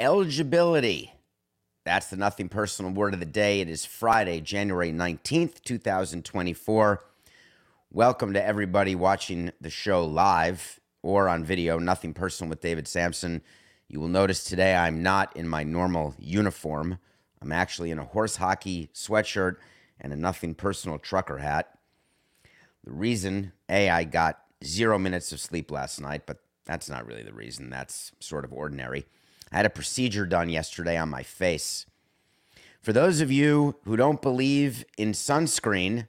Eligibility. That's the nothing personal word of the day. It is Friday, January 19th, 2024. Welcome to everybody watching the show live or on video. Nothing personal with David Samson. You will notice today I'm not in my normal uniform. I'm actually in a horse hockey sweatshirt and a nothing personal trucker hat. The reason, A, I got zero minutes of sleep last night, but that's not really the reason. That's sort of ordinary. I had a procedure done yesterday on my face. For those of you who don't believe in sunscreen,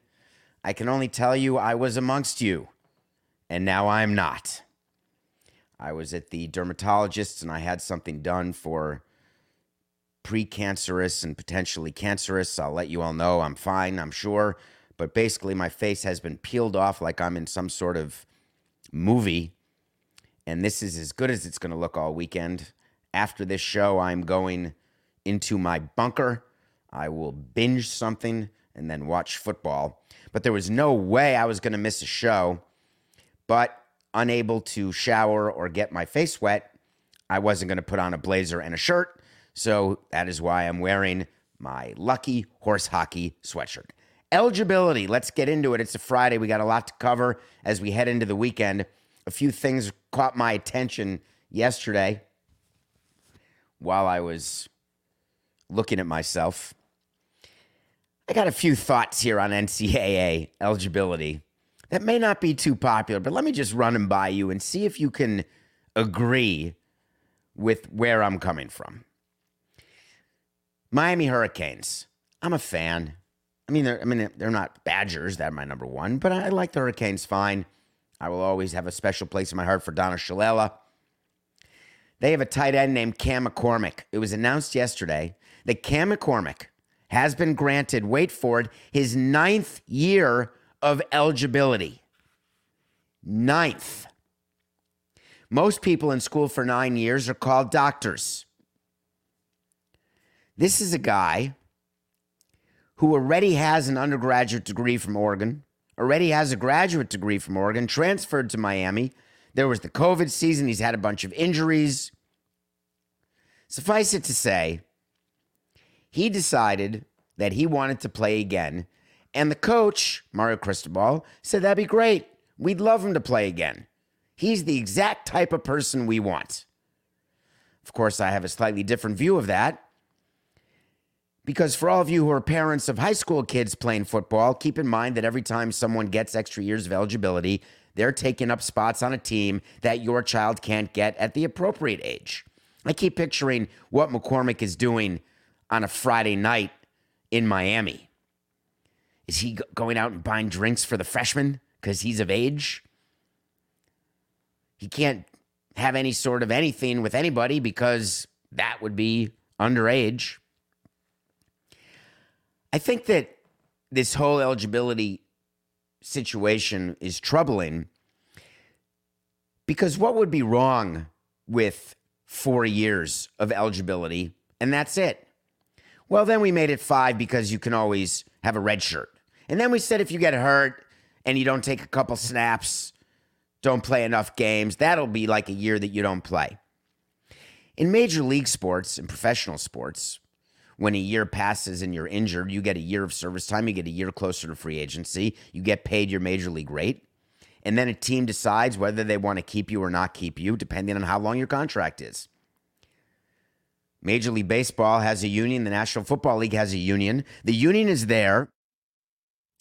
I can only tell you I was amongst you, and now I'm not. I was at the dermatologist and I had something done for precancerous and potentially cancerous. I'll let you all know I'm fine, I'm sure. But basically, my face has been peeled off like I'm in some sort of movie. And this is as good as it's going to look all weekend. After this show, I'm going into my bunker. I will binge something and then watch football. But there was no way I was going to miss a show. But unable to shower or get my face wet, I wasn't going to put on a blazer and a shirt. So that is why I'm wearing my lucky horse hockey sweatshirt. Eligibility, let's get into it. It's a Friday. We got a lot to cover as we head into the weekend. A few things caught my attention yesterday while I was looking at myself. I got a few thoughts here on NCAA eligibility that may not be too popular, but let me just run them by you and see if you can agree with where I'm coming from. Miami Hurricanes. I'm a fan. I mean, they're, I mean, they're not Badgers. They're my number one, but I like the Hurricanes fine. I will always have a special place in my heart for Donna Shalala. They have a tight end named Cam McCormick. It was announced yesterday that Cam McCormick has been granted, wait for it, his ninth year of eligibility. Ninth. Most people in school for nine years are called doctors. This is a guy who already has an undergraduate degree from Oregon, already has a graduate degree from Oregon, transferred to Miami. There was the COVID season. He's had a bunch of injuries. Suffice it to say, he decided that he wanted to play again. And the coach, Mario Cristobal, said that'd be great. We'd love him to play again. He's the exact type of person we want. Of course, I have a slightly different view of that. Because for all of you who are parents of high school kids playing football, keep in mind that every time someone gets extra years of eligibility, they're taking up spots on a team that your child can't get at the appropriate age. I keep picturing what McCormick is doing on a Friday night in Miami. Is he going out and buying drinks for the freshmen because he's of age? He can't have any sort of anything with anybody because that would be underage. I think that this whole eligibility situation is troubling because what would be wrong with four years of eligibility and that's it? Well, then we made it five because you can always have a red shirt. And then we said if you get hurt and you don't take a couple snaps, don't play enough games, that'll be like a year that you don't play. In major league sports and professional sports, when a year passes and you're injured, you get a year of service time, you get a year closer to free agency, you get paid your major league rate. And then a team decides whether they want to keep you or not keep you, depending on how long your contract is. Major League Baseball has a union, the National Football League has a union. The union is there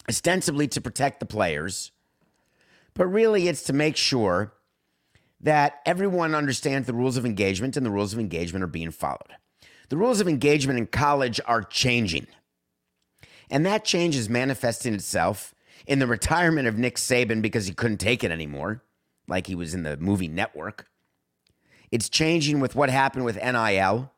ostensibly to protect the players, but really it's to make sure that everyone understands the rules of engagement and the rules of engagement are being followed. The rules of engagement in college are changing. And that change is manifesting itself in the retirement of Nick Saban because he couldn't take it anymore, like he was in the movie Network. It's changing with what happened with NIL.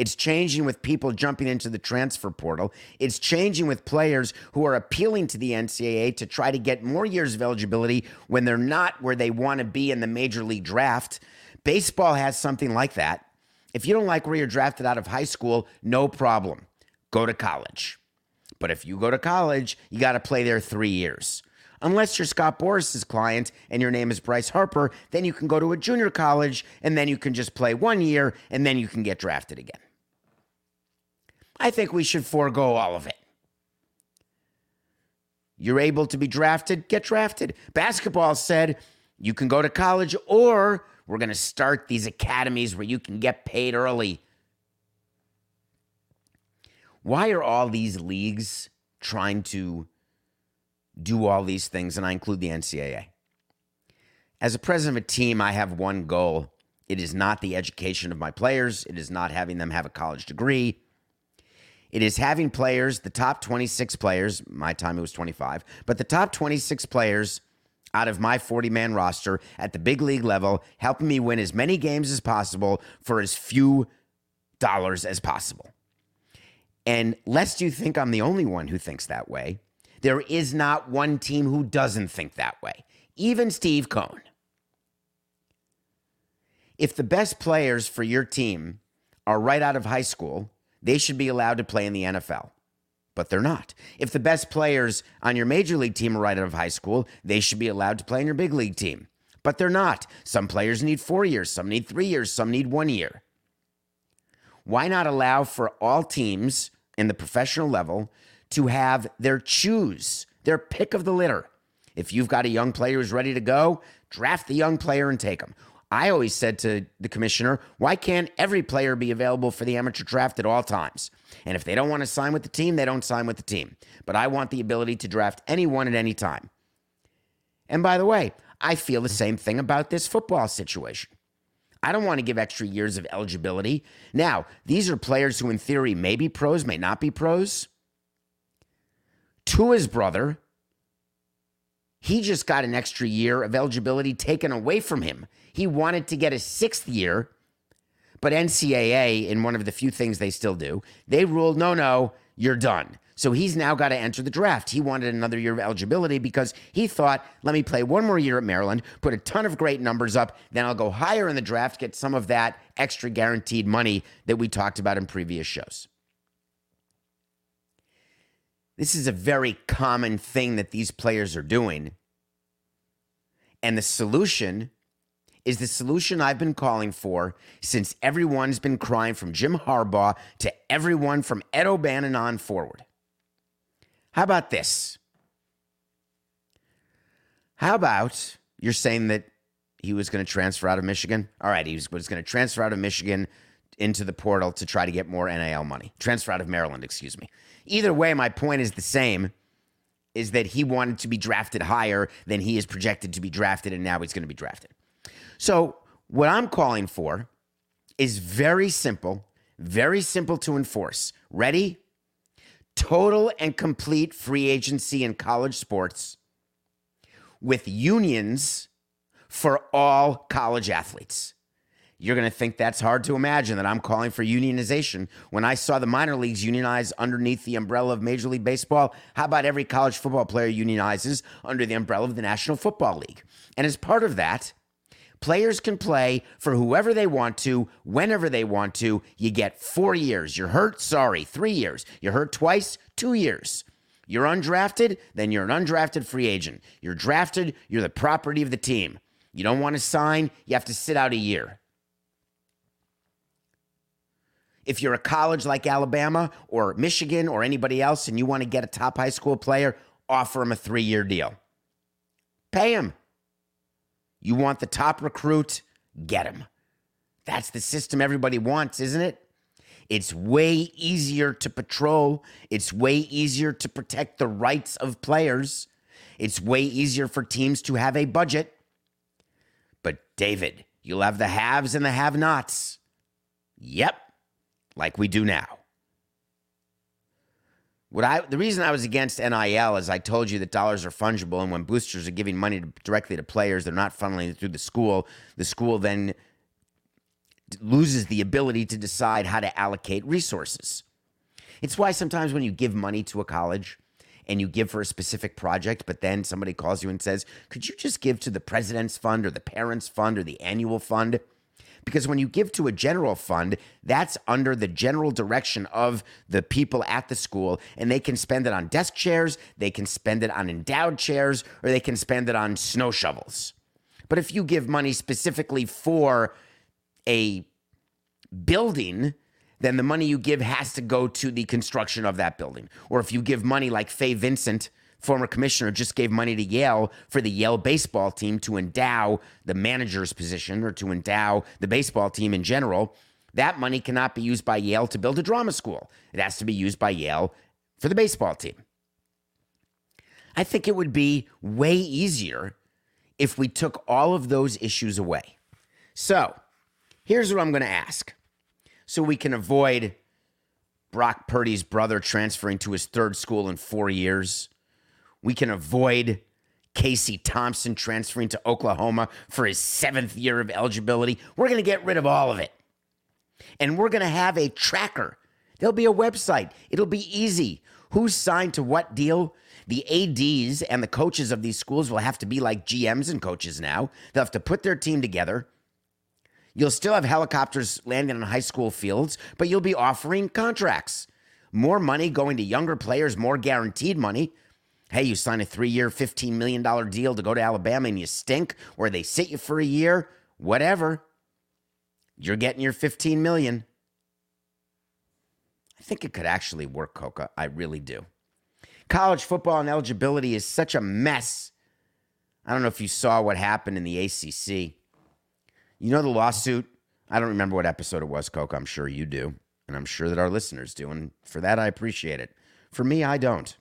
It's changing with people jumping into the transfer portal. It's changing with players who are appealing to the NCAA to try to get more years of eligibility when they're not where they want to be in the major league draft. Baseball has something like that. If you don't like where you're drafted out of high school, no problem. Go to college. But if you go to college, you got to play there three years. Unless you're Scott Boras's client and your name is Bryce Harper, then you can go to a junior college and then you can just play one year and then you can get drafted again. I think we should forego all of it. You're able to be drafted, get drafted. Basketball said you can go to college or we're going to start these academies where you can get paid early. Why are all these leagues trying to do all these things? And I include the NCAA. As a president of a team, I have one goal. It is not the education of my players, it is not having them have a college degree. It is having players, the top 26 players, my time it was 25, but the top 26 players out of my 40 man roster at the big league level, helping me win as many games as possible for as few dollars as possible. And lest you think I'm the only one who thinks that way, there is not one team who doesn't think that way, even Steve Cohen. If the best players for your team are right out of high school, they should be allowed to play in the NFL. But they're not. If the best players on your major league team are right out of high school, they should be allowed to play in your big league team. But they're not. Some players need four years, some need three years, some need one year. Why not allow for all teams in the professional level to have their choose, their pick of the litter? If you've got a young player who's ready to go, draft the young player and take him. I always said to the commissioner, why can't every player be available for the amateur draft at all times? And if they don't want to sign with the team, they don't sign with the team. But I want the ability to draft anyone at any time. And by the way, I feel the same thing about this football situation. I don't want to give extra years of eligibility. Now, these are players who, in theory, may be pros, may not be pros. Tua's brother, he just got an extra year of eligibility taken away from him. He wanted to get a sixth year, but NCAA, in one of the few things they still do, they ruled no, no, you're done. So he's now got to enter the draft. He wanted another year of eligibility because he thought, let me play one more year at Maryland, put a ton of great numbers up, then I'll go higher in the draft, get some of that extra guaranteed money that we talked about in previous shows. This is a very common thing that these players are doing. And the solution is the solution I've been calling for since everyone's been crying from Jim Harbaugh to everyone from Ed O'Bannon on forward. How about this? How about you're saying that he was going to transfer out of Michigan? All right, he was, was going to transfer out of Michigan into the portal to try to get more NIL money. Transfer out of Maryland, excuse me. Either way, my point is the same is that he wanted to be drafted higher than he is projected to be drafted, and now he's going to be drafted. So, what I'm calling for is very simple, very simple to enforce. Ready? Total and complete free agency in college sports with unions for all college athletes. You're going to think that's hard to imagine that I'm calling for unionization. When I saw the minor leagues unionize underneath the umbrella of Major League Baseball, how about every college football player unionizes under the umbrella of the National Football League? And as part of that, players can play for whoever they want to, whenever they want to. You get four years. You're hurt, sorry, three years. You're hurt twice, two years. You're undrafted, then you're an undrafted free agent. You're drafted, you're the property of the team. You don't want to sign, you have to sit out a year. If you're a college like Alabama or Michigan or anybody else and you want to get a top high school player, offer him a three year deal. Pay him. You want the top recruit, get him. That's the system everybody wants, isn't it? It's way easier to patrol. It's way easier to protect the rights of players. It's way easier for teams to have a budget. But David, you'll have the haves and the have nots. Yep, like we do now. What I the reason I was against NIL is I told you that dollars are fungible, and when boosters are giving money to, directly to players, they're not funneling it through the school. The school then loses the ability to decide how to allocate resources. It's why sometimes when you give money to a college and you give for a specific project, but then somebody calls you and says, Could you just give to the president's fund or the parents' fund or the annual fund? Because when you give to a general fund, that's under the general direction of the people at the school, and they can spend it on desk chairs, they can spend it on endowed chairs, or they can spend it on snow shovels. But if you give money specifically for a building, then the money you give has to go to the construction of that building. Or if you give money like Fay Vincent, former commissioner, just gave money to Yale for the Yale baseball team to endow the manager's position or to endow the baseball team in general, that money cannot be used by Yale to build a drama school. It has to be used by Yale for the baseball team. I think it would be way easier if we took all of those issues away. So, here's what I'm going to ask so we can avoid Brock Purdy's brother transferring to his third school in four years. We can avoid Casey Thompson transferring to Oklahoma for his seventh year of eligibility. We're going to get rid of all of it. And we're going to have a tracker. There'll be a website. It'll be easy. Who's signed to what deal? The ADs and the coaches of these schools will have to be like GMs and coaches now. They'll have to put their team together. You'll still have helicopters landing on high school fields, but you'll be offering contracts. More money going to younger players, more guaranteed money. Hey, you sign a three year, $15 million deal to go to Alabama and you stink, or they sit you for a year, whatever. You're getting your 15 million. I think it could actually work, Coca. I really do. College football and eligibility is such a mess. I don't know if you saw what happened in the ACC. You know the lawsuit? I don't remember what episode it was, Coca. I'm sure you do. And I'm sure that our listeners do. And for that, I appreciate it. For me, I don't.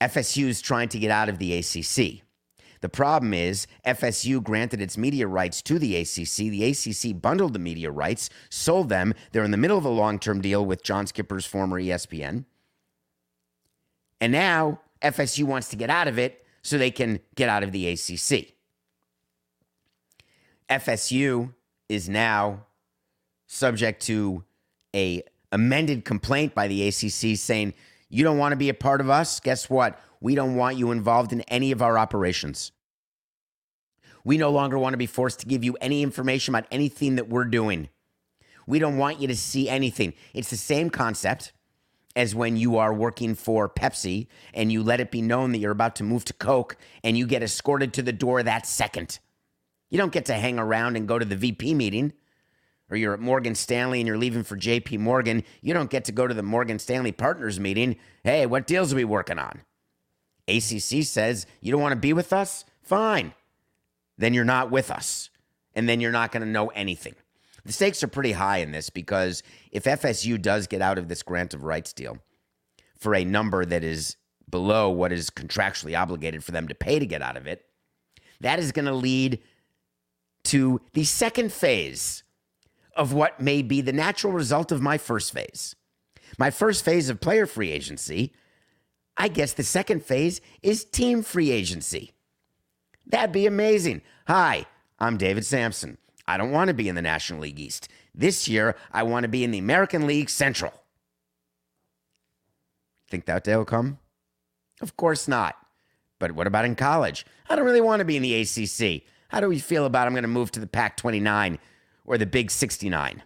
FSU is trying to get out of the ACC. The problem is FSU granted its media rights to the ACC. The ACC bundled the media rights, sold them. They're in the middle of a long term deal with John Skipper's former ESPN. And now FSU wants to get out of it so they can get out of the ACC. FSU is now subject to a amended complaint by the ACC saying you don't want to be a part of us? Guess what? We don't want you involved in any of our operations. We no longer want to be forced to give you any information about anything that we're doing. We don't want you to see anything. It's the same concept as when you are working for Pepsi and you let it be known that you're about to move to Coke and you get escorted to the door that second. You don't get to hang around and go to the VP meeting or you're at Morgan Stanley and you're leaving for JP Morgan, you don't get to go to the Morgan Stanley partners meeting. Hey, what deals are we working on? ACC says, you don't want to be with us? Fine. Then you're not with us. And then you're not going to know anything. The stakes are pretty high in this because if FSU does get out of this grant of rights deal for a number that is below what is contractually obligated for them to pay to get out of it, that is going to lead to the second phase of what may be the natural result of my first phase. My first phase of player free agency, I guess the second phase is team free agency. That'd be amazing. Hi, I'm David Samson. I don't want to be in the National League East. This year, I want to be in the American League Central. Think that day will come? Of course not. But what about in college? I don't really want to be in the ACC. How do we feel about I'm going to move to the Pac 29 or the Big 69.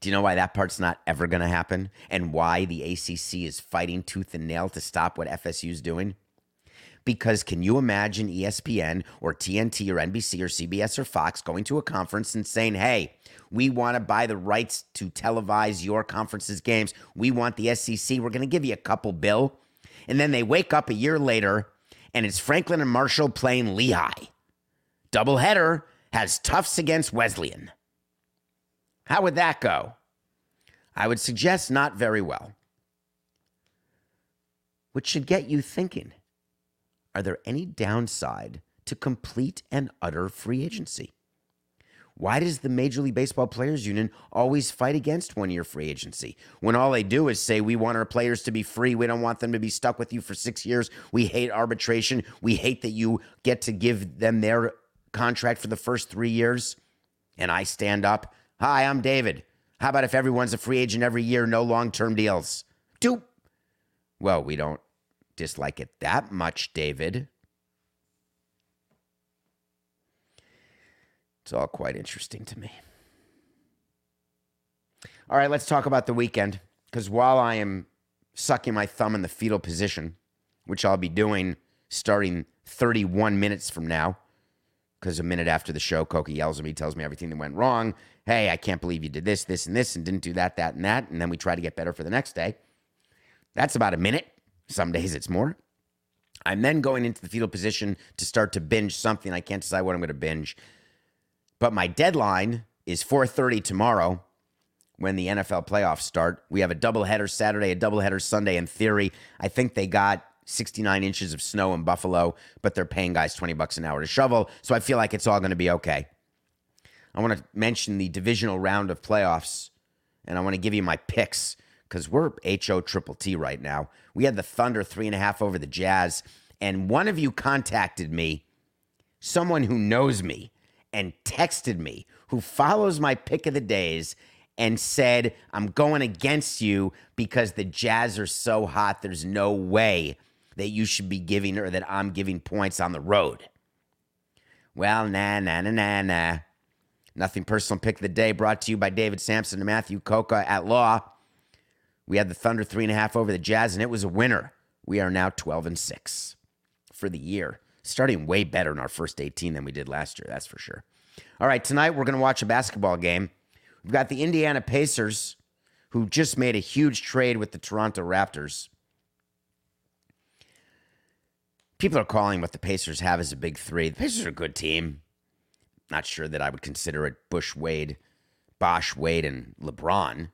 Do you know why that part's not ever going to happen? And why the ACC is fighting tooth and nail to stop what FSU is doing? Because can you imagine ESPN or TNT or NBC or CBS or Fox going to a conference and saying, hey, we want to buy the rights to televise your conference's games. We want the SEC. We're going to give you a couple bill. And then they wake up a year later and it's Franklin and Marshall playing Lehigh. Doubleheader has Tufts against Wesleyan. How would that go? I would suggest not very well. Which should get you thinking are there any downside to complete and utter free agency? Why does the Major League Baseball Players Union always fight against one year free agency when all they do is say, we want our players to be free. We don't want them to be stuck with you for six years. We hate arbitration. We hate that you get to give them their contract for the first three years. And I stand up. Hi, I'm David. How about if everyone's a free agent every year, no long term deals? Do. Well, we don't dislike it that much, David. It's all quite interesting to me. All right, let's talk about the weekend. Because while I am sucking my thumb in the fetal position, which I'll be doing starting 31 minutes from now, because a minute after the show, Coca yells at me, tells me everything that went wrong. Hey, I can't believe you did this, this, and this, and didn't do that, that, and that. And then we try to get better for the next day. That's about a minute. Some days it's more. I'm then going into the fetal position to start to binge something. I can't decide what I'm going to binge. But my deadline is 4:30 tomorrow when the NFL playoffs start. We have a doubleheader Saturday, a doubleheader Sunday in theory. I think they got 69 inches of snow in Buffalo, but they're paying guys 20 bucks an hour to shovel, so I feel like it's all going to be okay. I want to mention the divisional round of playoffs and I want to give you my picks because we're HO triple T right now. We had the Thunder three and a half over the Jazz, and one of you contacted me, someone who knows me, and texted me, who follows my pick of the days, and said, I'm going against you because the Jazz are so hot, there's no way that you should be giving or that I'm giving points on the road. Well, nah, nah, nah, nah, nah. Nothing personal pick of the day brought to you by David Samson and Matthew Coca at Law. We had the Thunder three and a half over the Jazz, and it was a winner. We are now 12 and six for the year, starting way better in our first 18 than we did last year, that's for sure. All right, tonight we're going to watch a basketball game. We've got the Indiana Pacers, who just made a huge trade with the Toronto Raptors. People are calling what the Pacers have as a big three. The Pacers are a good team. Not sure that I would consider it Bush, Wade, Bosh, Wade, and LeBron.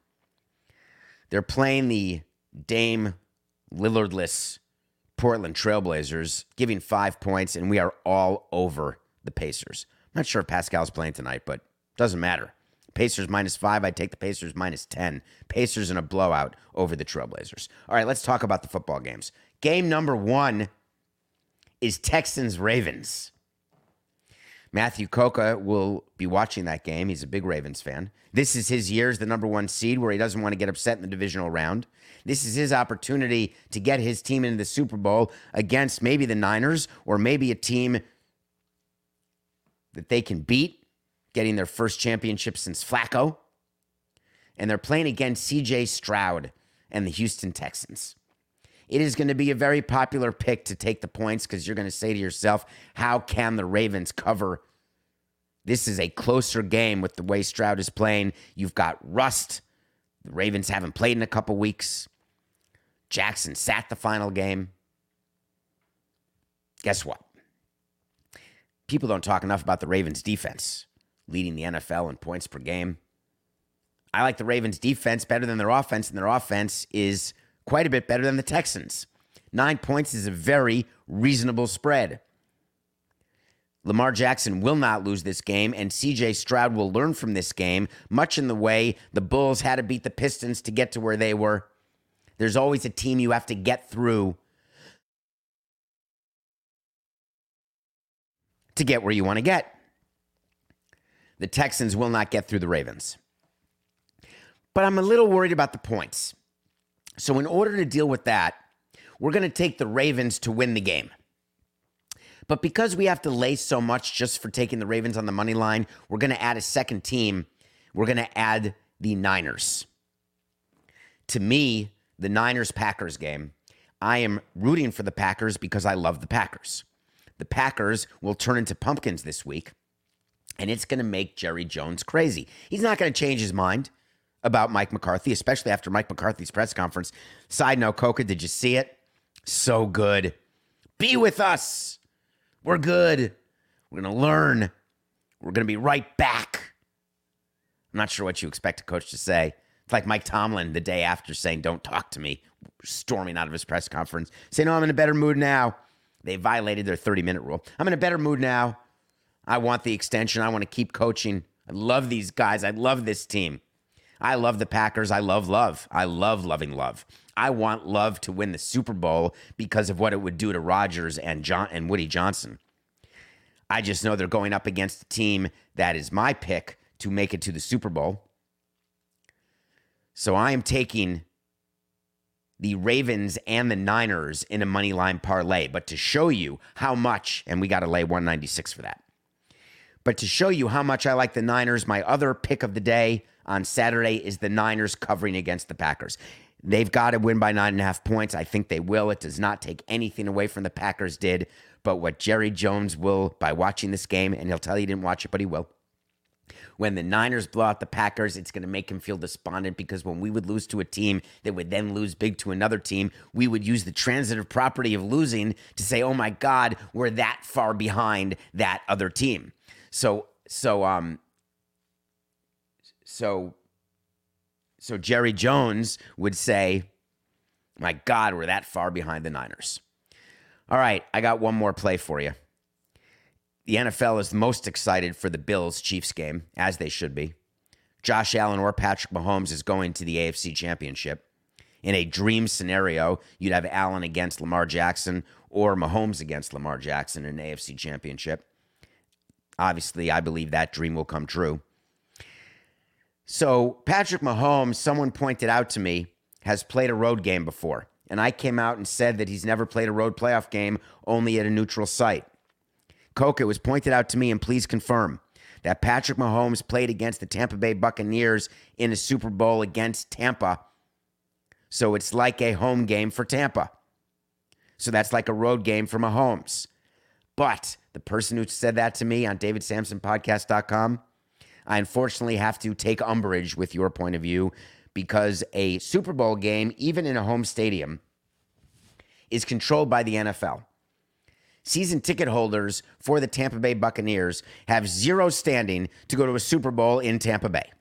They're playing the Dame Lillardless Portland Trailblazers, giving five points, and we are all over the Pacers. I'm not sure if Pascal's playing tonight, but doesn't matter. Pacers minus five. I take the Pacers minus 10. Pacers in a blowout over the Trailblazers. All right, let's talk about the football games. Game number one is Texans Ravens. Matthew Coca will be watching that game. He's a big Ravens fan. This is his year as the number one seed where he doesn't want to get upset in the divisional round. This is his opportunity to get his team into the Super Bowl against maybe the Niners or maybe a team that they can beat, getting their first championship since Flacco. And they're playing against CJ Stroud and the Houston Texans. It is going to be a very popular pick to take the points because you're going to say to yourself, how can the Ravens cover? This is a closer game with the way Stroud is playing. You've got rust. The Ravens haven't played in a couple weeks. Jackson sat the final game. Guess what? People don't talk enough about the Ravens defense leading the NFL in points per game. I like the Ravens defense better than their offense, and their offense is quite a bit better than the Texans. Nine points is a very reasonable spread. Lamar Jackson will not lose this game, and CJ Stroud will learn from this game, much in the way the Bulls had to beat the Pistons to get to where they were. There's always a team you have to get through to get where you want to get. The Texans will not get through the Ravens. But I'm a little worried about the points. So, in order to deal with that, we're going to take the Ravens to win the game. But because we have to lay so much just for taking the Ravens on the money line, we're going to add a second team. We're going to add the Niners. To me, the Niners Packers game, I am rooting for the Packers because I love the Packers. The Packers will turn into pumpkins this week, and it's going to make Jerry Jones crazy. He's not going to change his mind about Mike McCarthy, especially after Mike McCarthy's press conference. Side note, Coca, did you see it? So good. Be with us. We're good. We're going to learn. We're going to be right back. I'm not sure what you expect a coach to say. It's like Mike Tomlin the day after saying, Don't talk to me, storming out of his press conference, saying, No, I'm in a better mood now. They violated their 30 minute rule. I'm in a better mood now. I want the extension. I want to keep coaching. I love these guys. I love this team. I love the Packers. I love love. I love loving love. I want love to win the Super Bowl because of what it would do to Rodgers and John and Woody Johnson. I just know they're going up against a team that is my pick to make it to the Super Bowl. So I am taking the Ravens and the Niners in a money line parlay. But to show you how much, and we got to lay 196 for that. But to show you how much I like the Niners, my other pick of the day on Saturday is the Niners covering against the Packers. They've got to win by nine and a half points. I think they will. It does not take anything away from the Packers did. But what Jerry Jones will, by watching this game, and he'll tell you he didn't watch it, but he will. When the Niners blow out the Packers, it's going to make him feel despondent because when we would lose to a team that would then lose big to another team, we would use the transitive property of losing to say, "Oh my God, we're that far behind that other team." So, so, um, so, so Jerry Jones would say, "My God, we're that far behind the Niners." All right, I got one more play for you. The NFL is most excited for the Bills Chiefs game, as they should be. Josh Allen or Patrick Mahomes is going to the AFC Championship. In a dream scenario, you'd have Allen against Lamar Jackson or Mahomes against Lamar Jackson in an AFC Championship. Obviously, I believe that dream will come true. So, Patrick Mahomes, someone pointed out to me, has played a road game before. And I came out and said that he's never played a road playoff game, only at a neutral site. Coke, it was pointed out to me, and please confirm that Patrick Mahomes played against the Tampa Bay Buccaneers in a Super Bowl against Tampa. So it's like a home game for Tampa. So that's like a road game for Mahomes. But the person who said that to me on davidsamsonpodcast.com, I unfortunately have to take umbrage with your point of view because a Super Bowl game, even in a home stadium, is controlled by the NFL. Season ticket holders for the Tampa Bay Buccaneers have zero standing to go to a Super Bowl in Tampa Bay.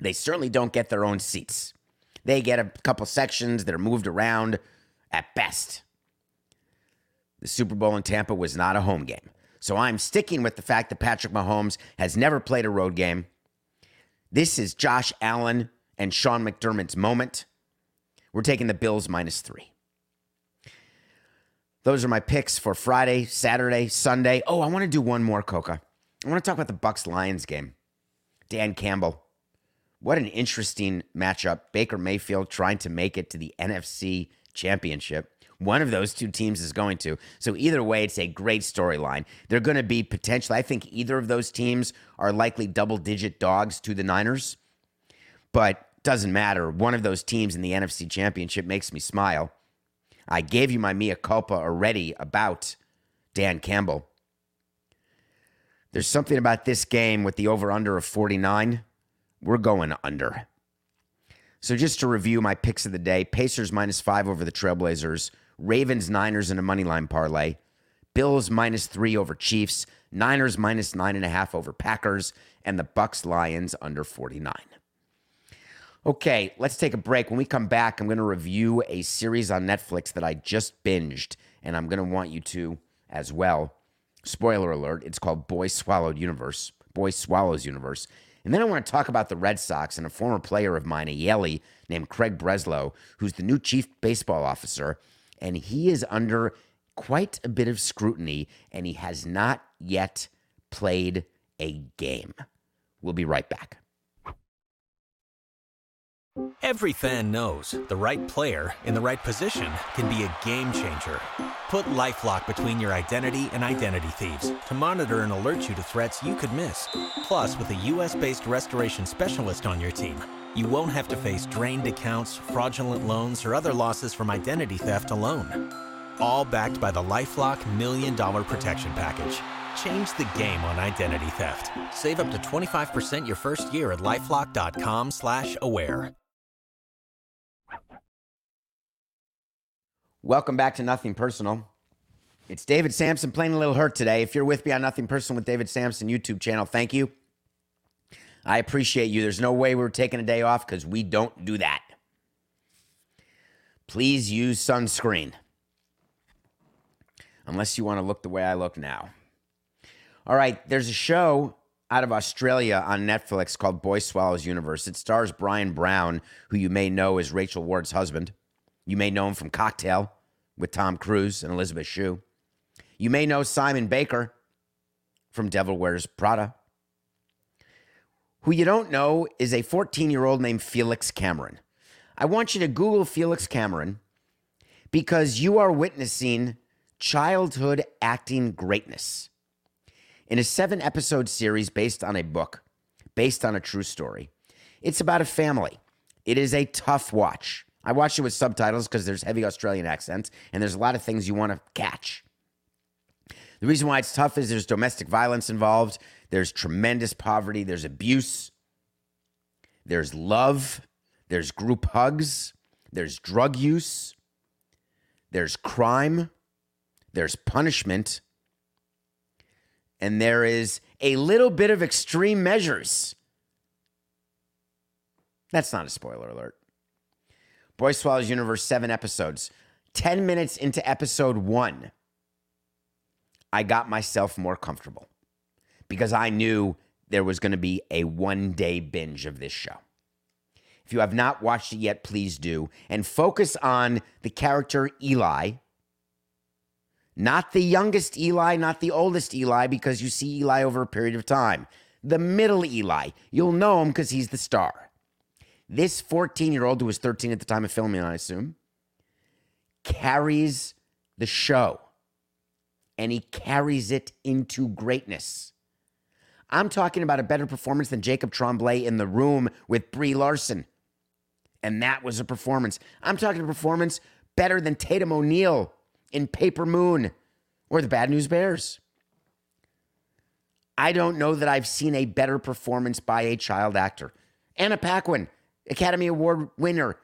They certainly don't get their own seats. They get a couple sections that are moved around at best. The Super Bowl in Tampa was not a home game. So I'm sticking with the fact that Patrick Mahomes has never played a road game. This is Josh Allen and Sean McDermott's moment. We're taking the Bills minus three. Those are my picks for Friday, Saturday, Sunday. Oh, I want to do one more, Coca. I want to talk about the Bucks Lions game. Dan Campbell. What an interesting matchup. Baker Mayfield trying to make it to the NFC Championship. One of those two teams is going to. So either way, it's a great storyline. They're going to be potentially, I think either of those teams are likely double digit dogs to the Niners. But doesn't matter. One of those teams in the NFC Championship makes me smile. I gave you my mea culpa already about Dan Campbell. There's something about this game with the over under of 49. We're going under. So just to review my picks of the day Pacers minus five over the Trailblazers, Ravens, Niners in a money line parlay, Bills minus three over Chiefs, Niners minus nine and a half over Packers, and the Bucks Lions under 49. Okay, let's take a break. When we come back, I'm going to review a series on Netflix that I just binged, and I'm going to want you to as well. Spoiler alert, it's called Boy Swallowed Universe, Boy Swallows Universe. And then I want to talk about the Red Sox and a former player of mine, a Yalie named Craig Breslow, who's the new chief baseball officer. And he is under quite a bit of scrutiny, and he has not yet played a game. We'll be right back. Every fan knows the right player in the right position can be a game changer. Put LifeLock between your identity and identity thieves to monitor and alert you to threats you could miss. Plus, with a U.S.-based restoration specialist on your team, you won't have to face drained accounts, fraudulent loans, or other losses from identity theft alone. All backed by the LifeLock Million Dollar Protection Package. Change the game on identity theft. Save up to 25% your first year at LifeLock.com slash aware. Welcome back to Nothing Personal. It's David Samson playing a little hurt today. If you're with me on Nothing Personal with David Samson YouTube channel, thank you. I appreciate you. There's no way we're taking a day off because we don't do that. Please use sunscreen. unless you want to look the way I look now. All right, there's a show out of Australia on Netflix called Boy Swallows Universe. It stars Bryan Brown, who you may know as Rachel Ward's husband. You may know him from Cocktail with Tom Cruise and Elizabeth Shue. You may know Simon Baker from Devil Wears Prada. Who you don't know is a 14 year old named Felix Cameron. I want you to Google Felix Cameron because you are witnessing childhood acting greatness. In a seven episode series based on a book, based on a true story, it's about a family. It is a tough watch. I watched it with subtitles because there's heavy Australian accents and there's a lot of things you want to catch. The reason why it's tough is there's domestic violence involved, there's tremendous poverty, there's abuse, there's love, there's group hugs, there's drug use, there's crime, there's punishment, and there is a little bit of extreme measures. That's not a spoiler alert. Boy Swallows Universe, seven episodes. 10 minutes into episode one, I got myself more comfortable because I knew there was going to be a one day binge of this show. If you have not watched it yet, please do. And focus on the character Eli. Not the youngest Eli, not the oldest Eli, because you see Eli over a period of time. The middle Eli. You'll know him because he's the star. This 14 year old, who was 13 at the time of filming, I assume, carries the show and he carries it into greatness. I'm talking about a better performance than Jacob Tremblay in the room with Brie Larson. And that was a performance. I'm talking a performance better than Tatum O'Neal in Paper Moon or the Bad News Bears. I don't know that I've seen a better performance by a child actor. Anna Paquin, Academy Award winner.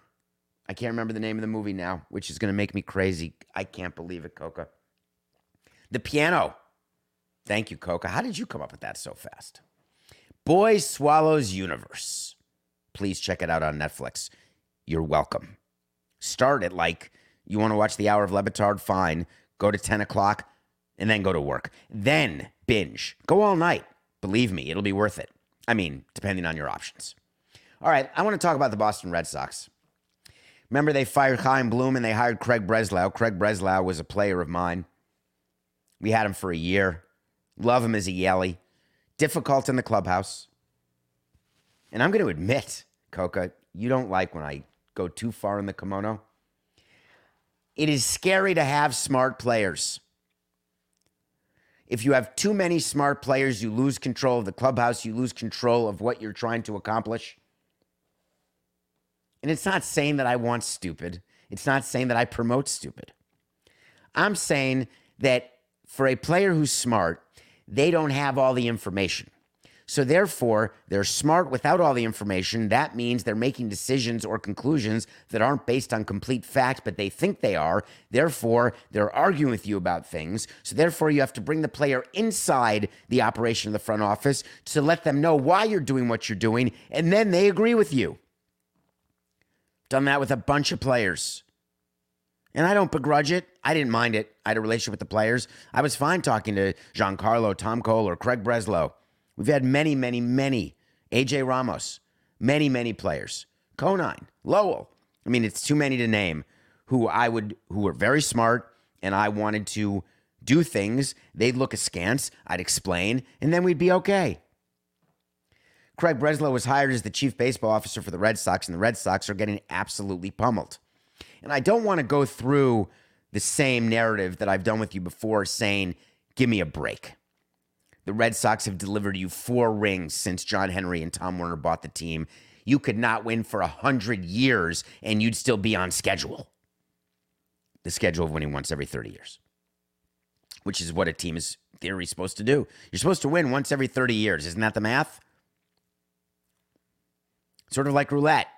I can't remember the name of the movie now, which is going to make me crazy. I can't believe it, Coca. The piano. Thank you, Coca. How did you come up with that so fast? Boy Swallows Universe. Please check it out on Netflix. You're welcome. Start at like, you want to watch The Hour of Le Batard? Fine. Go to 10 o'clock and then go to work. Then binge. Go all night. Believe me, it'll be worth it. I mean, depending on your options. All right, I want to talk about the Boston Red Sox. Remember, they fired Chaim Bloom and they hired Craig Breslow. Craig Breslow was a player of mine. We had him for a year. Love him as a Yalie. Difficult in the clubhouse. And I'm going to admit, Coca, you don't like when I go too far in the kimono. It is scary to have smart players. If you have too many smart players, you lose control of the clubhouse, you lose control of what you're trying to accomplish. And it's not saying that I want stupid. It's not saying that I promote stupid. I'm saying that for a player who's smart, they don't have all the information. So, therefore, they're smart without all the information. That means they're making decisions or conclusions that aren't based on complete fact, but they think they are. Therefore, they're arguing with you about things. So, therefore, you have to bring the player inside the operation of the front office to let them know why you're doing what you're doing, and then they agree with you. Done that with a bunch of players. And I don't begrudge it. I didn't mind it. I had a relationship with the players. I was fine talking to Giancarlo, Tom Cole, or Craig Breslow. We've had many, many, many. AJ Ramos, many, many players. Conine, Lowell. I mean, it's too many to name who I would, who were very smart, and I wanted to do things. They'd look askance. I'd explain, and then we'd be okay. Craig Breslow was hired as the chief baseball officer for the Red Sox, and the Red Sox are getting absolutely pummeled. And I don't want to go through the same narrative that I've done with you before saying, give me a break. The Red Sox have delivered you four rings since John Henry and Tom Werner bought the team. You could not win for a hundred years and you'd still be on schedule. The schedule of winning once every 30 years, which is what a team is theory supposed to do. You're supposed to win once every 30 years. Isn't that the math? Sort of like roulette.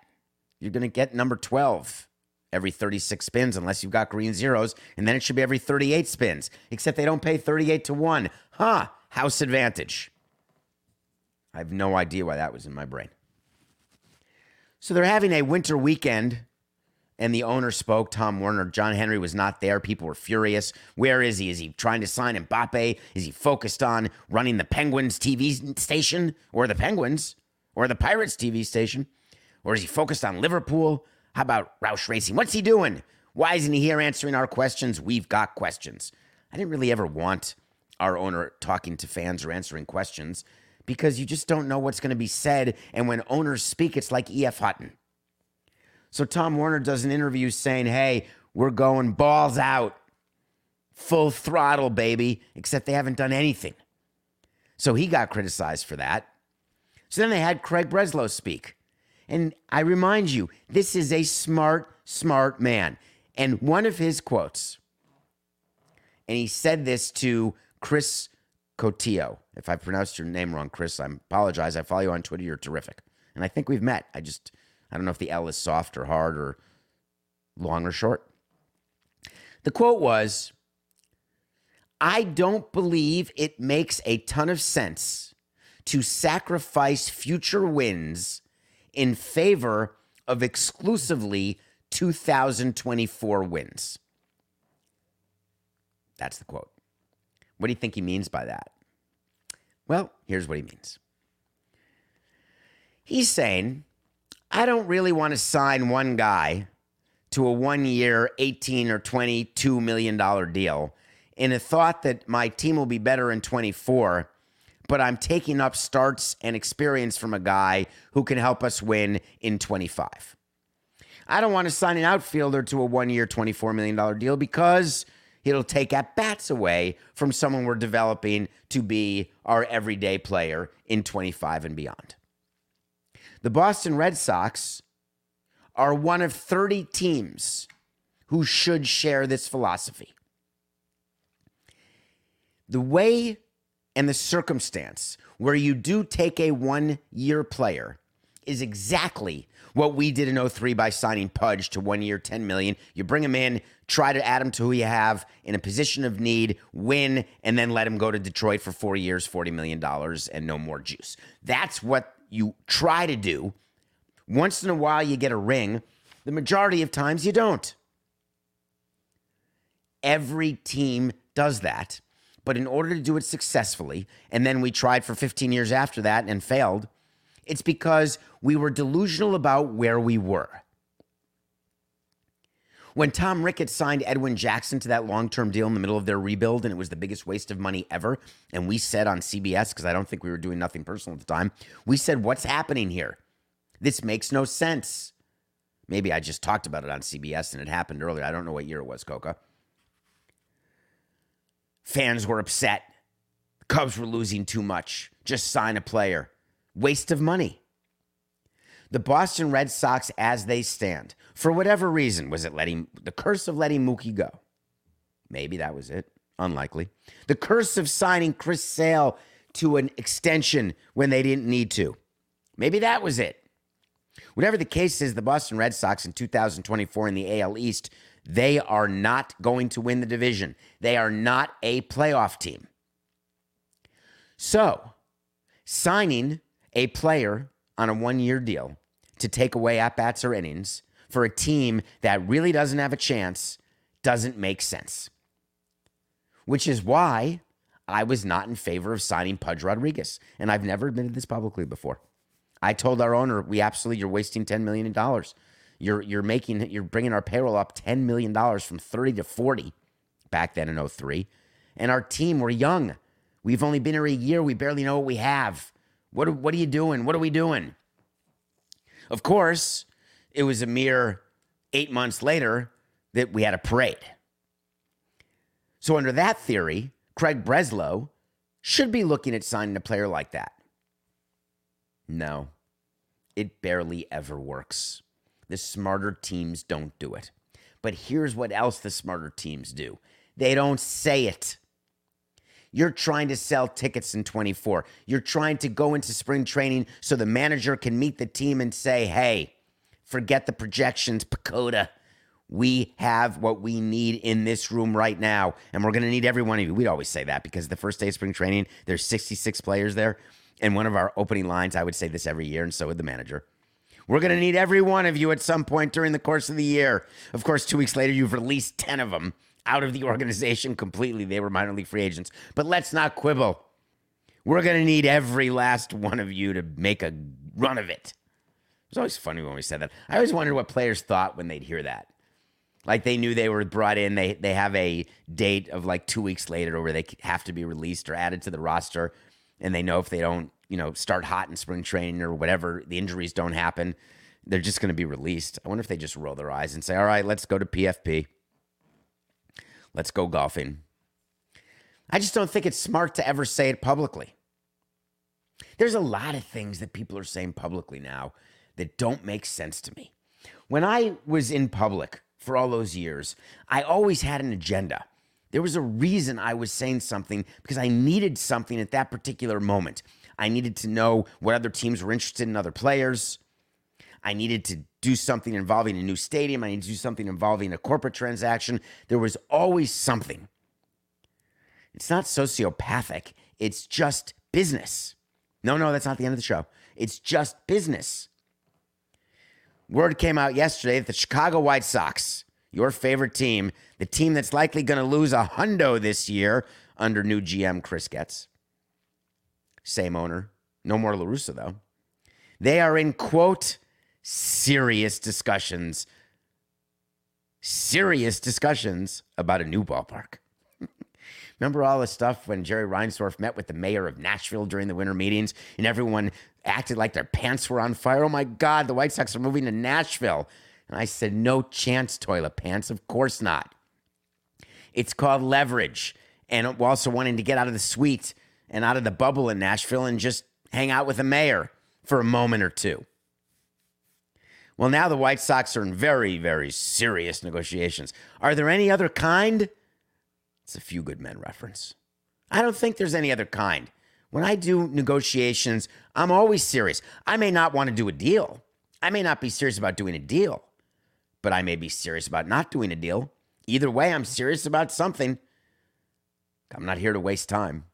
You're going to get number 12 every 36 spins unless you've got green zeros, and then it should be every 38 spins, except they don't pay 38 to 1. Huh, house advantage. I have no idea why that was in my brain. So they're having a winter weekend and the owner spoke, Tom Werner. John Henry was not there. People were furious. Where is he? Is he trying to sign Mbappe? Is he focused on running the Penguins TV station or the Penguins or the Pirates TV station? Or is he focused on Liverpool? How about Roush Racing? What's he doing? Why isn't he here answering our questions? We've got questions. I didn't really ever want our owner talking to fans or answering questions because you just don't know what's going to be said. And when owners speak, it's like E.F. Hutton. So Tom Werner does an interview saying, hey, we're going balls out, full throttle, baby, except they haven't done anything. So he got criticized for that. So then they had Craig Breslow speak. And I remind you, this is a smart, smart man. And one of his quotes, and he said this to Chris Cotillo. If I pronounced your name wrong, Chris, I apologize. I follow you on Twitter. You're terrific. And I think we've met. I just, I don't know if the L is soft or hard or long or short. The quote was I don't believe it makes a ton of sense to sacrifice future wins in favor of exclusively 2024 wins. That's the quote. What do you think he means by that? Well, here's what he means. He's saying, I don't really want to sign one guy to a one year, 18 or 22 million dollar deal in a thought that my team will be better in 24, but I'm taking up starts and experience from a guy who can help us win in 25. I don't want to sign an outfielder to a one year, $24 million deal because it'll take at bats away from someone we're developing to be our everyday player in 25 and beyond. The Boston Red Sox are one of 30 teams who should share this philosophy. The way and the circumstance where you do take a one year player is exactly what we did in 03 by signing Pudge to one year, 10 million. You bring him in, try to add him to who you have in a position of need, win, and then let him go to Detroit for four years, $40 million, and no more juice. That's what you try to do. Once in a while, you get a ring. The majority of times, you don't. Every team does that. But in order to do it successfully, and then we tried for 15 years after that and failed, it's because we were delusional about where we were. When Tom Ricketts signed Edwin Jackson to that long term deal in the middle of their rebuild, and it was the biggest waste of money ever, and we said on CBS, because I don't think we were doing nothing personal at the time, we said, What's happening here? This makes no sense. Maybe I just talked about it on CBS and it happened earlier. I don't know what year it was, Coca. Fans were upset. The Cubs were losing too much. Just sign a player. Waste of money. The Boston Red Sox, as they stand, for whatever reason, was it letting the curse of letting Mookie go? Maybe that was it. Unlikely. The curse of signing Chris Sale to an extension when they didn't need to. Maybe that was it. Whatever the case is, the Boston Red Sox in 2024 in the AL East, they are not going to win the division. They are not a playoff team. So, signing a player on a one year deal to take away at bats or innings for a team that really doesn't have a chance doesn't make sense. Which is why I was not in favor of signing Pudge Rodriguez. And I've never admitted this publicly before. I told our owner, we absolutely, you're wasting $10 million. You're, you're making, you're bringing our payroll up $10 million from 30 to 40 back then in 03. And our team, we're young. We've only been here a year. We barely know what we have. What, what are you doing? What are we doing? Of course, it was a mere eight months later that we had a parade. So, under that theory, Craig Breslow should be looking at signing a player like that. No, it barely ever works. The smarter teams don't do it. But here's what else the smarter teams do they don't say it. You're trying to sell tickets in 24. You're trying to go into spring training so the manager can meet the team and say, hey, forget the projections, PECOTA. We have what we need in this room right now, and we're going to need every one of you. We'd always say that because the first day of spring training, there's 66 players there. And one of our opening lines, I would say this every year, and so would the manager. We're going to need every one of you at some point during the course of the year. Of course, two weeks later, you've released 10 of them out of the organization completely. They were minor league free agents. But let's not quibble. We're going to need every last one of you to make a run of it. It was always funny when we said that. I always wondered what players thought when they'd hear that. Like they knew they were brought in. They they have a date of like two weeks later where they have to be released or added to the roster, and they know if they don't, you know, start hot in spring training or whatever, the injuries don't happen, they're just going to be released. I wonder if they just roll their eyes and say, "All right, let's go to PFP. Let's go golfing." I just don't think it's smart to ever say it publicly. There's a lot of things that people are saying publicly now that don't make sense to me. When I was in public for all those years, I always had an agenda. There was a reason I was saying something because I needed something at that particular moment. I needed to know what other teams were interested in other players. I needed to do something involving a new stadium. I needed to do something involving a corporate transaction. There was always something. It's not sociopathic, it's just business. No, no, that's not the end of the show. It's just business. Word came out yesterday that the Chicago White Sox, your favorite team, the team that's likely going to lose a hundo this year under new GM Chris Getz, same owner, no more La Russa though. They are in quote serious discussions, serious discussions about a new ballpark. Remember all the stuff when Jerry Reinsdorf met with the mayor of Nashville during the winter meetings and everyone acted like their pants were on fire? Oh my God, the White Sox are moving to Nashville. And I said, No chance, toilet pants. Of course not. It's called leverage. And also wanting to get out of the suite and out of the bubble in Nashville and just hang out with the mayor for a moment or two. Well, now the White Sox are in very, very serious negotiations. Are there any other kind? It's a few good men reference. I don't think there's any other kind. When I do negotiations, I'm always serious. I may not want to do a deal. I may not be serious about doing a deal, but I may be serious about not doing a deal. Either way, I'm serious about something. I'm not here to waste time.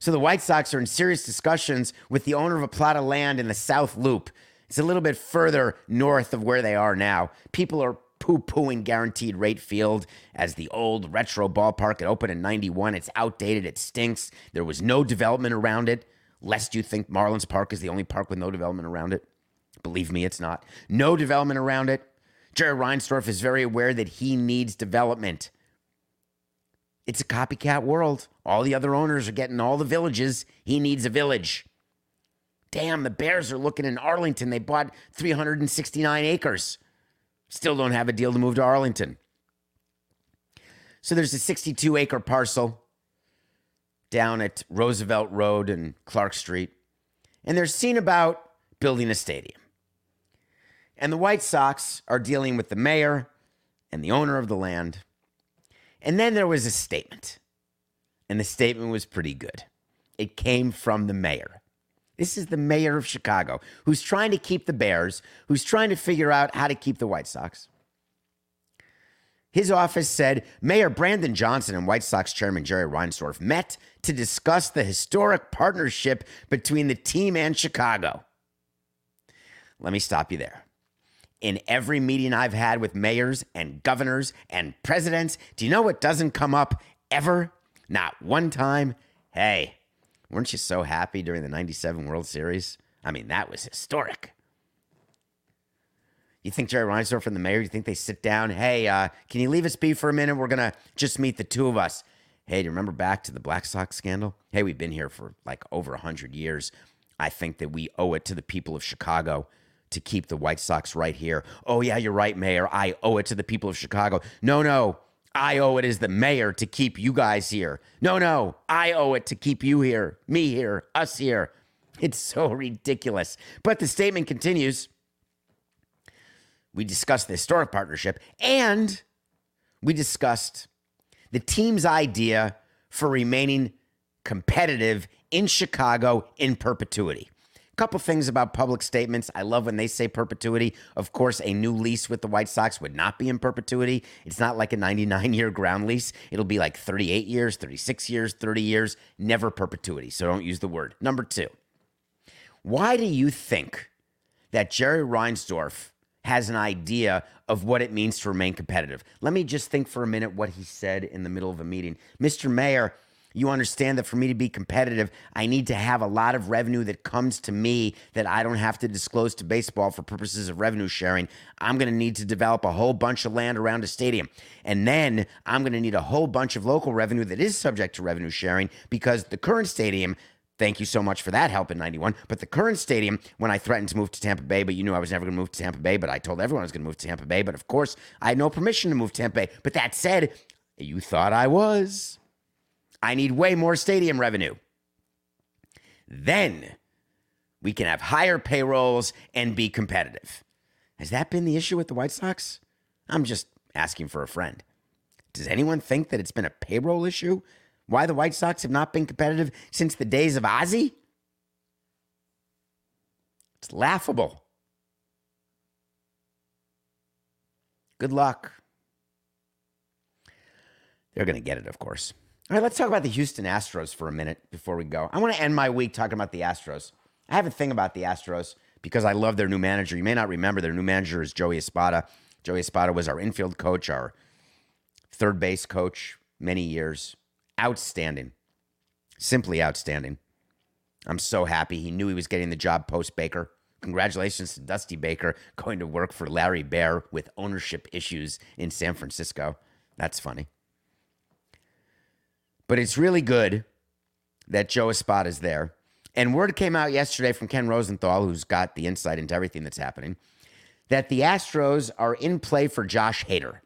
So the White Sox are in serious discussions with the owner of a plot of land in the South Loop. It's a little bit further north of where they are now. People are poo pooing guaranteed rate field as the old retro ballpark. It opened in 91. It's outdated. It stinks. There was no development around it, lest you think Marlins Park is the only park with no development around it. Believe me, it's not. No development around it. Jerry Reinsdorf is very aware that he needs development. It's a copycat world. All the other owners are getting all the villages. He needs a village. Damn, the Bears are looking in Arlington. They bought 369 acres. Still don't have a deal to move to Arlington. So there's a 62 acre parcel down at Roosevelt Road and Clark Street. And they're seen about building a stadium. And the White Sox are dealing with the mayor and the owner of the land. And then there was a statement. And the statement was pretty good. It came from the mayor. This is the mayor of Chicago who's trying to keep the Bears, who's trying to figure out how to keep the White Sox. His office said Mayor Brandon Johnson and White Sox Chairman Jerry Reinsdorf met to discuss the historic partnership between the team and Chicago. Let me stop you there. In every meeting I've had with mayors and governors and presidents, do you know what doesn't come up ever? Not one time. Hey, Weren't you so happy during the 97 World Series? I mean, that was historic. You think Jerry Reinsdorf and the mayor, you think they sit down? Hey, uh, can you leave us be for a minute? We're going to just meet the two of us. Hey, do you remember back to the Black Sox scandal? Hey, we've been here for like over 100 years. I think that we owe it to the people of Chicago to keep the White Sox right here. Oh, yeah, you're right, Mayor. I owe it to the people of Chicago. No, no. I owe it as the mayor to keep you guys here. No, no, I owe it to keep you here, me here, us here. It's so ridiculous. But the statement continues. We discussed the historic partnership and we discussed the team's idea for remaining competitive in Chicago in perpetuity couple things about public statements. I love when they say perpetuity. Of course, a new lease with the White Sox would not be in perpetuity. It's not like a 99 year ground lease. It'll be like 38 years, 36 years, 30 years, never perpetuity. So don't use the word. Number two, why do you think that Jerry Reinsdorf has an idea of what it means to remain competitive. Let me just think for a minute what he said in the middle of a meeting. Mr. Mayor, you understand that for me to be competitive, I need to have a lot of revenue that comes to me that I don't have to disclose to baseball for purposes of revenue sharing. I'm going to need to develop a whole bunch of land around a stadium. And then I'm going to need a whole bunch of local revenue that is subject to revenue sharing because the current stadium Thank you so much for that help in 91. But the current stadium, when I threatened to move to Tampa Bay, but you knew I was never going to move to Tampa Bay, but I told everyone I was going to move to Tampa Bay. But of course, I had no permission to move to Tampa Bay. But that said, you thought I was. I need way more stadium revenue. Then we can have higher payrolls and be competitive. Has that been the issue with the White Sox? I'm just asking for a friend. Does anyone think that it's been a payroll issue? Why the White Sox have not been competitive since the days of Ozzie? It's laughable. Good luck. They're going to get it, of course. All right, let's talk about the Houston Astros for a minute before we go. I want to end my week talking about the Astros. I have a thing about the Astros because I love their new manager. You may not remember their new manager is Joey Espada. Joey Espada was our infield coach, our third base coach, many years outstanding. Simply outstanding. I'm so happy. He knew he was getting the job post Baker. Congratulations to Dusty Baker going to work for Larry Baer with ownership issues in San Francisco. That's funny. But it's really good that Joe Espada is there. And word came out yesterday from Ken Rosenthal, who's got the insight into everything that's happening, that the Astros are in play for Josh Hader.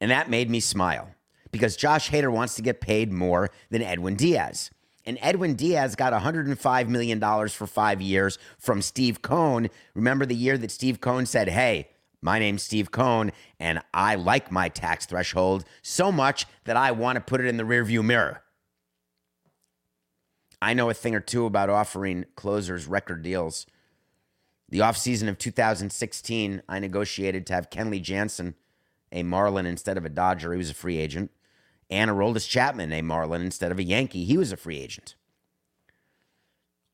And that made me smile because Josh Hader wants to get paid more than Edwin Diaz. And Edwin Diaz got $105 million for five years from Steve Cohen. Remember the year that Steve Cohen said, Hey, my name's Steve Cohen, and I like my tax threshold so much that I want to put it in the rearview mirror. I know a thing or two about offering closers record deals. The offseason of 2016, I negotiated to have Kenley Jansen, a Marlin instead of a Dodger. He was a free agent and Aroldis Chapman, a Marlin instead of a Yankee. He was a free agent.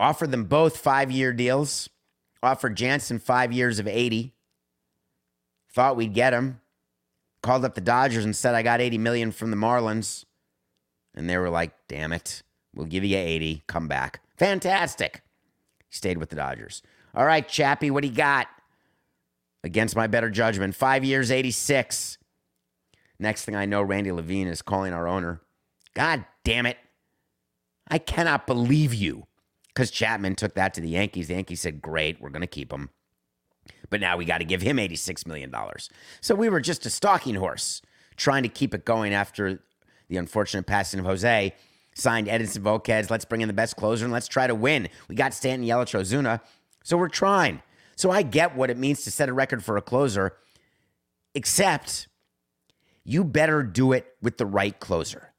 Offered them both five year deals. Offered Jansen five years of 80. Thought we'd get him. Called up the Dodgers and said, I got 80 million from the Marlins. And they were like, damn it. We'll give you 80. Come back. Fantastic. He stayed with the Dodgers. All right, Chappie, what do you got? Against my better judgment. Five years, 86. Next thing I know, Randy Levine is calling our owner. God damn it. I cannot believe you. Because Chapman took that to the Yankees. The Yankees said, great, we're going to keep him. But now we got to give him $86 million. So we were just a stalking horse trying to keep it going after the unfortunate passing of Jose. Signed Edinson Volquez. Let's bring in the best closer and let's try to win. We got Stanton Yelich Ozuna. So we're trying. So I get what it means to set a record for a closer, except you better do it with the right closer.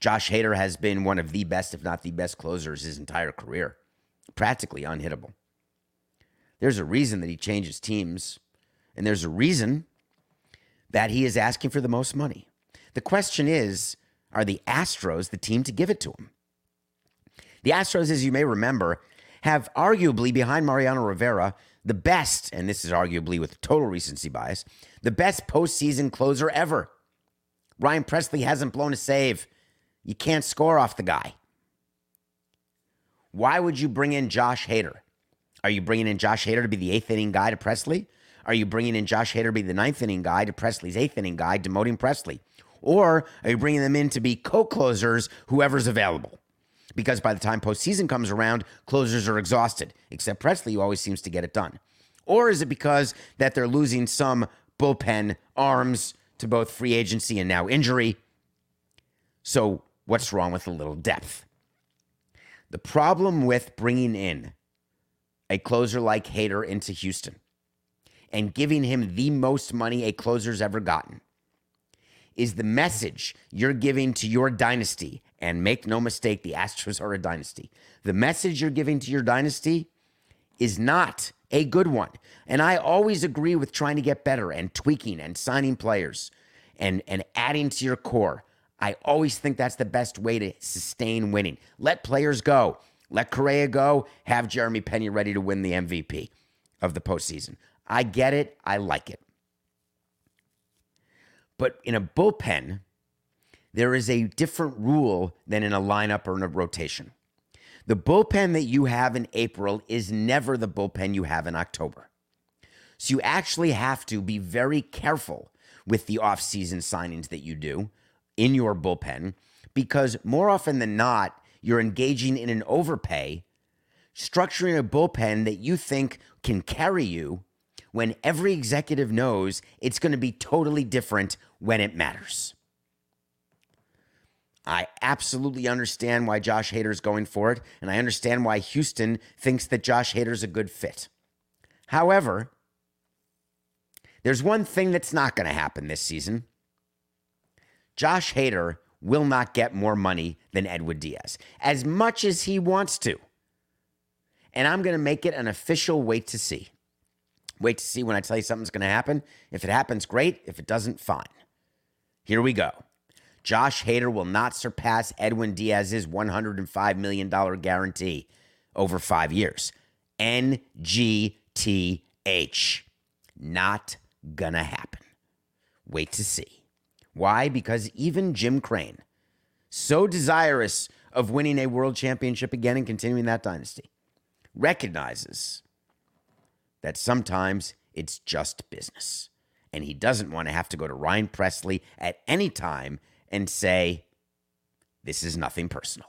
Josh Hader has been one of the best, if not the best closers his entire career, practically unhittable. There's a reason that he changes teams, and there's a reason that he is asking for the most money. The question is are the Astros the team to give it to him? The Astros, as you may remember, have arguably behind Mariano Rivera the best, and this is arguably with total recency bias, the best postseason closer ever. Ryan Pressly hasn't blown a save. You can't score off the guy. Why would you bring in Josh Hader? Are you bringing in Josh Hader to be the eighth inning guy to Pressly? Are you bringing in Josh Hader to be the ninth inning guy to Pressly's eighth inning guy, demoting Pressly? Or are you bringing them in to be co closers, whoever's available? Because by the time postseason comes around, closers are exhausted, except Pressly, who always seems to get it done. Or is it because that they're losing some bullpen arms to both free agency and now injury. So, what's wrong with a little depth? The problem with bringing in a closer like Hader into Houston and giving him the most money a closer's ever gotten is the message you're giving to your dynasty. And make no mistake, the Astros are a dynasty. The message you're giving to your dynasty is not a good one. And I always agree with trying to get better and tweaking and signing players and, and adding to your core. I always think that's the best way to sustain winning. Let players go. Let Correa go. Have Jeremy Pena ready to win the MVP. of the postseason. I get it. I like it. But in a bullpen, there is a different rule than in a lineup or in a rotation. The bullpen that you have in April is never the bullpen you have in October. So you actually have to be very careful with the offseason signings that you do in your bullpen because more often than not, you're engaging in an overpay, structuring a bullpen that you think can carry you when every executive knows it's going to be totally different when it matters. I absolutely understand why Josh Hader's going for it, and I understand why Houston thinks that Josh Hader's a good fit. However, there's one thing that's not going to happen this season. Josh Hader will not get more money than Edwin Diaz, as much as he wants to. And I'm going to make it an official wait to see. Wait to see when I tell you something's going to happen. If it happens, great. If it doesn't, fine. Here we go. Josh Hader will not surpass Edwin Diaz's $105 million guarantee over five years. NGTH. Not gonna happen. Wait to see. Why? Because even Jim Crane, so desirous of winning a world championship again and continuing that dynasty, recognizes that sometimes it's just business. And he doesn't want to have to go to Ryan Pressly at any time and say, This is nothing personal.